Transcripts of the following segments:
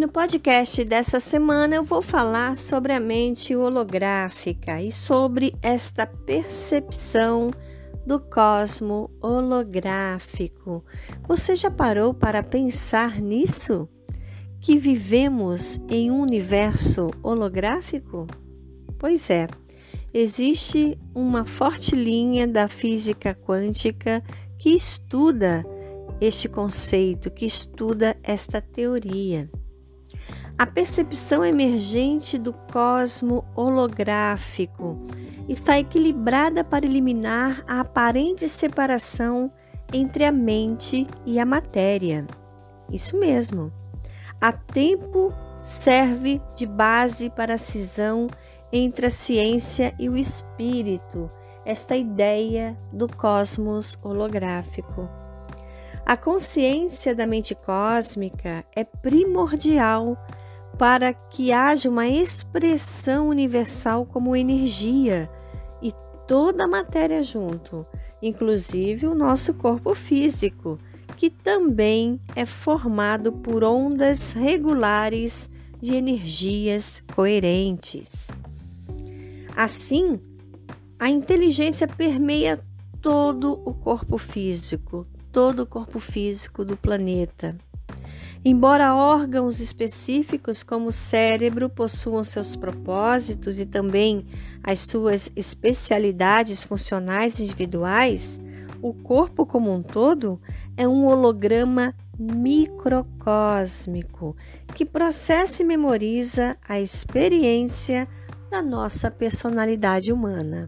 no podcast dessa semana eu vou falar sobre a mente holográfica e sobre esta percepção do cosmo holográfico. Você já parou para pensar nisso? Que vivemos em um universo holográfico? Pois é, existe uma forte linha da física quântica que estuda este conceito, que estuda esta teoria. A percepção emergente do cosmo holográfico está equilibrada para eliminar a aparente separação entre a mente e a matéria. Isso mesmo. A tempo serve de base para a cisão entre a ciência e o espírito, esta ideia do cosmos holográfico. A consciência da mente cósmica é primordial para que haja uma expressão universal como energia e toda a matéria junto, inclusive o nosso corpo físico, que também é formado por ondas regulares de energias coerentes. Assim, a inteligência permeia todo o corpo físico, todo o corpo físico do planeta. Embora órgãos específicos como o cérebro possuam seus propósitos e também as suas especialidades funcionais individuais, o corpo como um todo é um holograma microcósmico que processa e memoriza a experiência da nossa personalidade humana.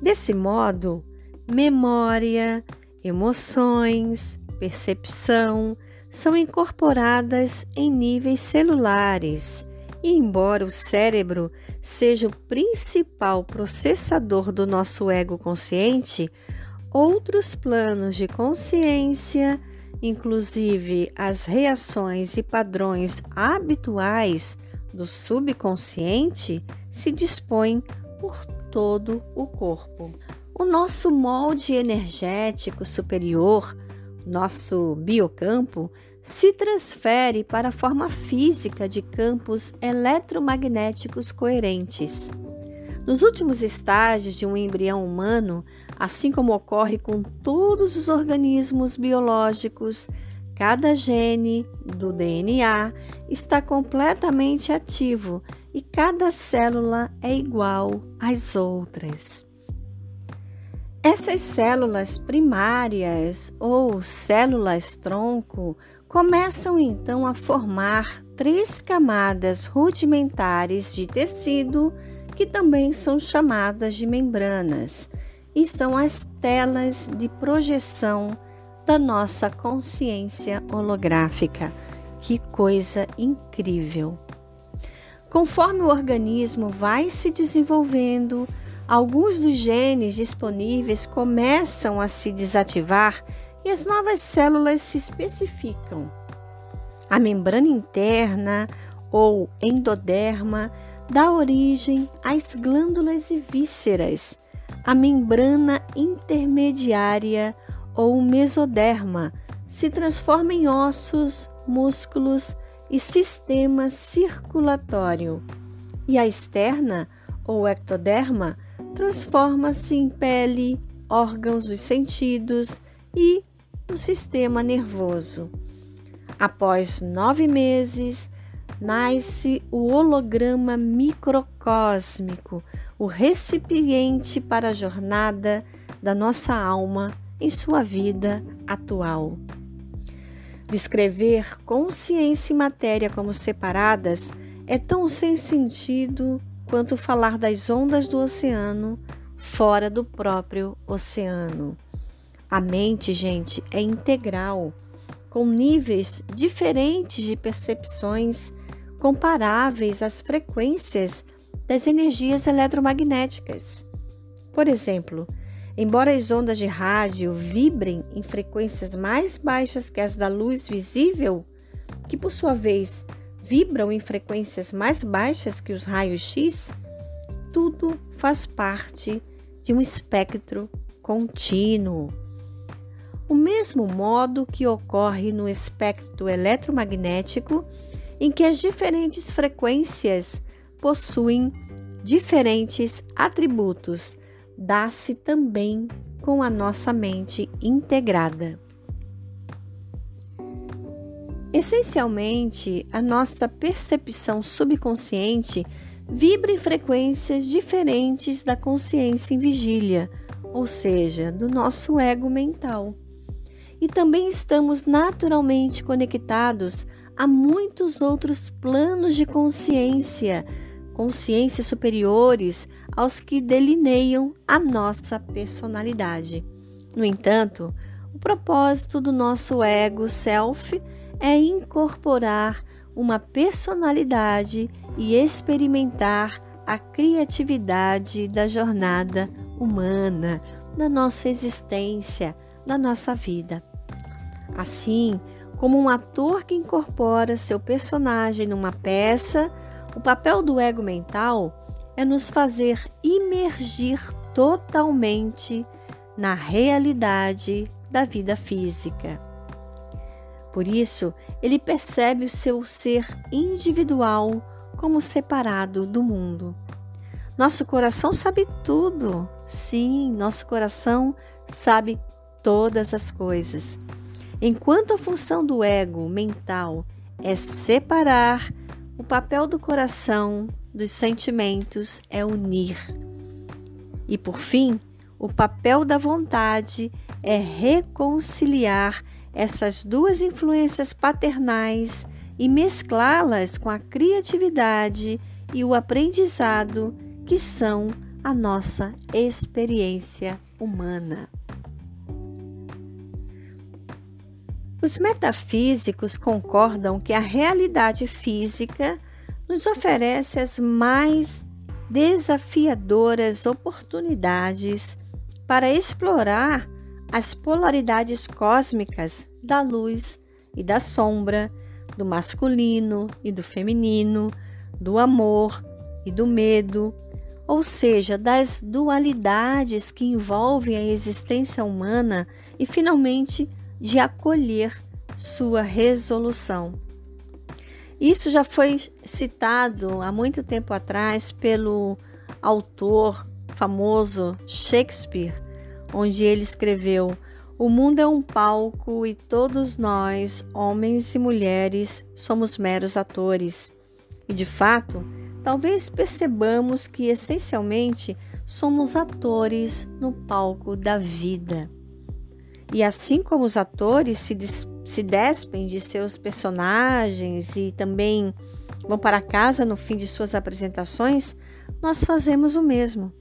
Desse modo, memória, emoções, percepção são incorporadas em níveis celulares. E embora o cérebro seja o principal processador do nosso ego consciente, outros planos de consciência, inclusive as reações e padrões habituais do subconsciente, se dispõem por todo o corpo. O nosso molde energético superior, nosso biocampo, se transfere para a forma física de campos eletromagnéticos coerentes. Nos últimos estágios de um embrião humano, assim como ocorre com todos os organismos biológicos, cada gene do DNA está completamente ativo e cada célula é igual às outras. Essas células primárias ou células tronco começam então a formar três camadas rudimentares de tecido que também são chamadas de membranas e são as telas de projeção da nossa consciência holográfica. Que coisa incrível! Conforme o organismo vai se desenvolvendo, alguns dos genes disponíveis começam a se desativar e as novas células se especificam. A membrana interna ou endoderma dá origem às glândulas e vísceras. A membrana intermediária ou mesoderma se transforma em ossos, músculos e sistema circulatório. E a externa ou ectoderma transforma-se em pele, órgãos dos sentidos e o sistema nervoso. Após nove meses, nasce o holograma microcósmico, o recipiente para a jornada da nossa alma em sua vida atual. Descrever consciência e matéria como separadas é tão sem sentido quanto falar das ondas do oceano fora do próprio oceano. A mente, gente, é integral, com níveis diferentes de percepções comparáveis às frequências das energias eletromagnéticas. Por exemplo, embora as ondas de rádio vibrem em frequências mais baixas que as da luz visível, que por sua vez vibram em frequências mais baixas que os raios X, tudo faz parte de um espectro contínuo. o mesmo modo que ocorre no espectro eletromagnético, em que as diferentes frequências possuem diferentes atributos, dá-se também com a nossa mente integrada. Essencialmente, a nossa percepção subconsciente vibra em frequências diferentes da consciência em vigília, ou seja, do nosso ego mental. E também estamos naturalmente conectados a muitos outros planos de consciência, consciências superiores aos que delineiam a nossa personalidade. No entanto, o propósito do nosso ego self é incorporar uma personalidade e experimentar a criatividade da jornada humana, da nossa existência, da nossa vida. Assim, como um ator que incorpora seu personagem numa peça, o papel do ego mental é nos fazer imergir totalmente na realidade da vida física. Por isso, ele percebe o seu ser individual como separado do mundo. Nosso coração sabe tudo. Sim, nosso coração sabe todas as coisas. Enquanto a função do ego mental é separar, o papel do coração dos sentimentos é unir. E por fim, o papel da vontade é reconciliar essas duas influências paternais e mesclá-las com a criatividade e o aprendizado que são a nossa experiência humana. Os metafísicos concordam que a realidade física nos oferece as mais desafiadoras oportunidades para explorar as polaridades cósmicas da luz e da sombra, do masculino e do feminino, do amor e do medo, ou seja, das dualidades que envolvem a existência humana e, finalmente, de acolher sua resolução. Isso já foi citado há muito tempo atrás pelo autor famoso Shakespeare onde ele escreveu: O mundo é um palco e todos nós, homens e mulheres, somos meros atores. E de fato, talvez percebamos que essencialmente somos atores no palco da vida. E assim como os atores se, des se despem de seus personagens e também vão para casa no fim de suas apresentações, nós fazemos o mesmo.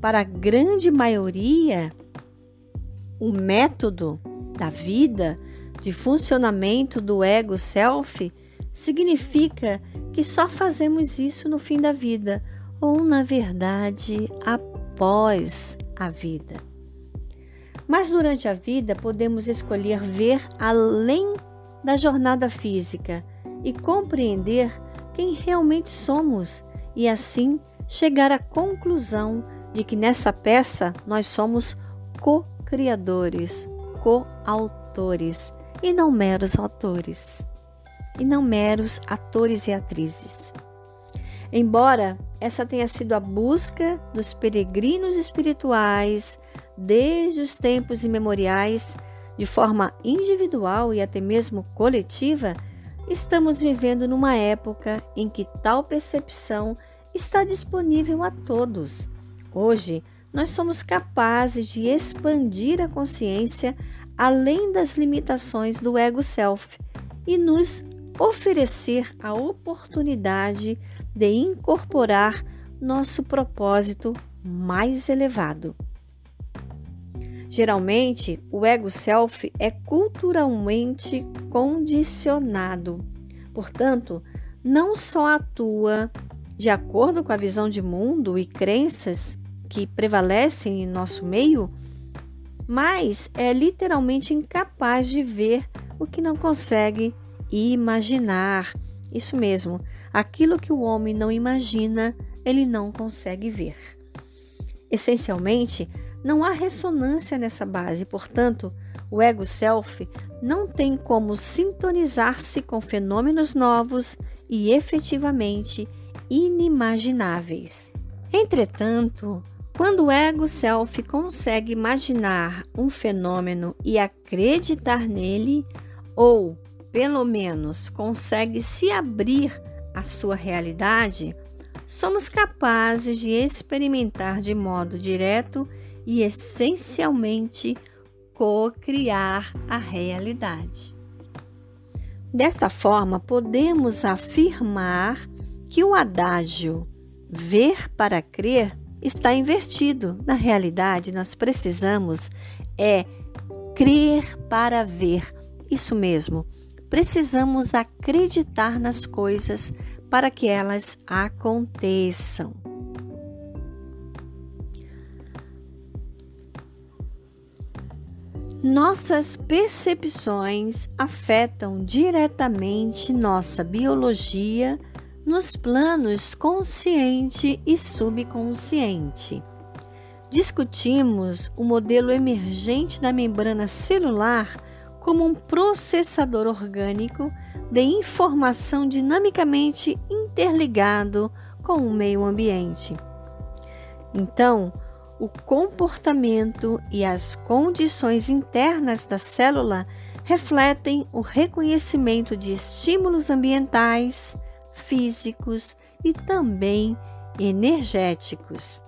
Para a grande maioria, o método da vida, de funcionamento do ego self, significa que só fazemos isso no fim da vida, ou na verdade, após a vida. Mas durante a vida podemos escolher ver além da jornada física e compreender quem realmente somos e assim chegar à conclusão de que nessa peça nós somos co criadores, coautores e não meros autores, e não meros atores e atrizes. Embora essa tenha sido a busca dos peregrinos espirituais desde os tempos imemoriais, de forma individual e até mesmo coletiva, estamos vivendo numa época em que tal percepção está disponível a todos. Hoje, nós somos capazes de expandir a consciência além das limitações do ego self e nos oferecer a oportunidade de incorporar nosso propósito mais elevado. Geralmente, o ego self é culturalmente condicionado. Portanto, não só atua de acordo com a visão de mundo e crenças que prevalecem em nosso meio, mas é literalmente incapaz de ver o que não consegue imaginar. Isso mesmo, aquilo que o homem não imagina, ele não consegue ver. Essencialmente, não há ressonância nessa base, portanto, O ego self não tem como sintonizar-se com fenômenos novos e efetivamente inimagináveis. Entretanto, quando o ego self consegue imaginar um fenômeno e acreditar nele, ou pelo menos consegue se abrir à sua realidade, somos capazes de experimentar de modo direto e essencialmente co-criar a realidade. Desta forma, podemos afirmar que o adágio ver para crer está invertido. Na realidade, nós precisamos é crer para ver. Isso mesmo. Precisamos acreditar nas coisas para que elas aconteçam. Nossas percepções afetam diretamente nossa biologia nos planos consciente e subconsciente. Discutimos o modelo emergente da membrana celular como um processador orgânico de informação dinamicamente interligado com o meio ambiente. Então, o comportamento e as condições internas da célula refletem o reconhecimento de estímulos ambientais, físicos e também energéticos.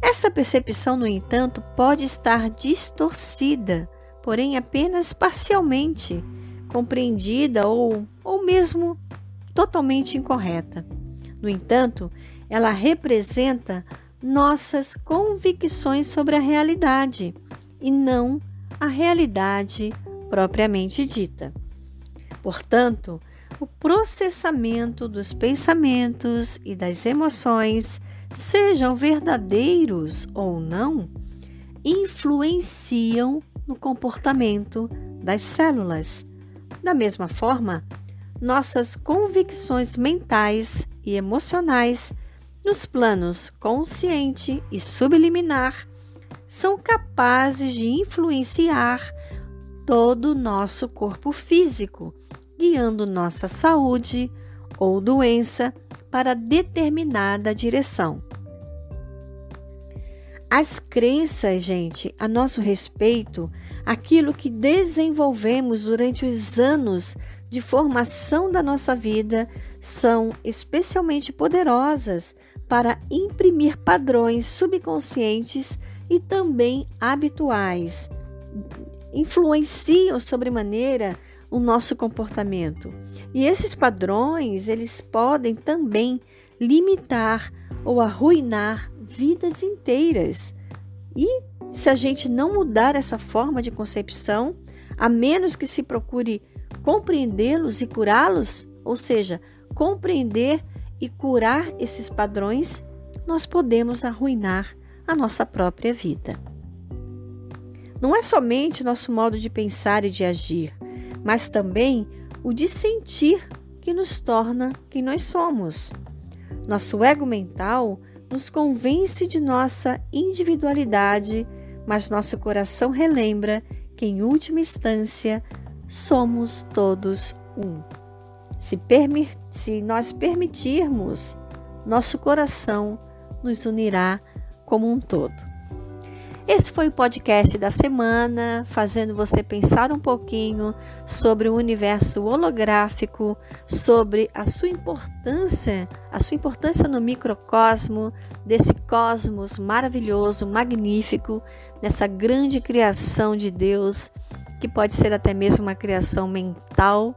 Essa percepção, no entanto, pode estar distorcida, porém apenas parcialmente compreendida ou, ou mesmo totalmente incorreta. No entanto, ela representa nossas convicções sobre a realidade e não a realidade propriamente dita. Portanto, o processamento dos pensamentos e das emoções, sejam verdadeiros ou não, influenciam no comportamento das células. Da mesma forma, nossas convicções mentais e emocionais nos planos consciente e subliminar, são capazes de influenciar todo o nosso corpo físico, guiando nossa saúde ou doença para determinada direção. As crenças, gente, a nosso respeito, aquilo que desenvolvemos durante os anos de formação da nossa vida, são especialmente poderosas para imprimir padrões subconscientes e também habituais. Influenciam sobremaneira o nosso comportamento. E esses padrões, eles podem também limitar ou arruinar vidas inteiras. E se a gente não mudar essa forma de concepção, a menos que se procure compreendê-los e curá-los, ou seja, compreender e curar esses padrões, nós podemos arruinar a nossa própria vida. Não é somente nosso modo de pensar e de agir, mas também o de sentir que nos torna quem nós somos. Nosso ego mental nos convence de nossa individualidade, mas nosso coração relembra que, em última instância, somos todos um. Se, se nós permitirmos, nosso coração nos unirá como um todo. Esse foi o podcast da semana, fazendo você pensar um pouquinho sobre o universo holográfico, sobre a sua importância, a sua importância no microcosmo, desse cosmos maravilhoso, magnífico, nessa grande criação de Deus, que pode ser até mesmo uma criação mental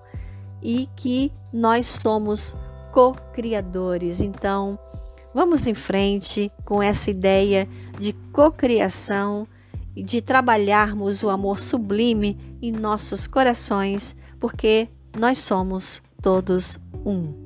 e que nós somos co-criadores. Então, vamos em frente com essa ideia de cocriação e de trabalharmos o amor sublime em nossos corações, porque nós somos todos um.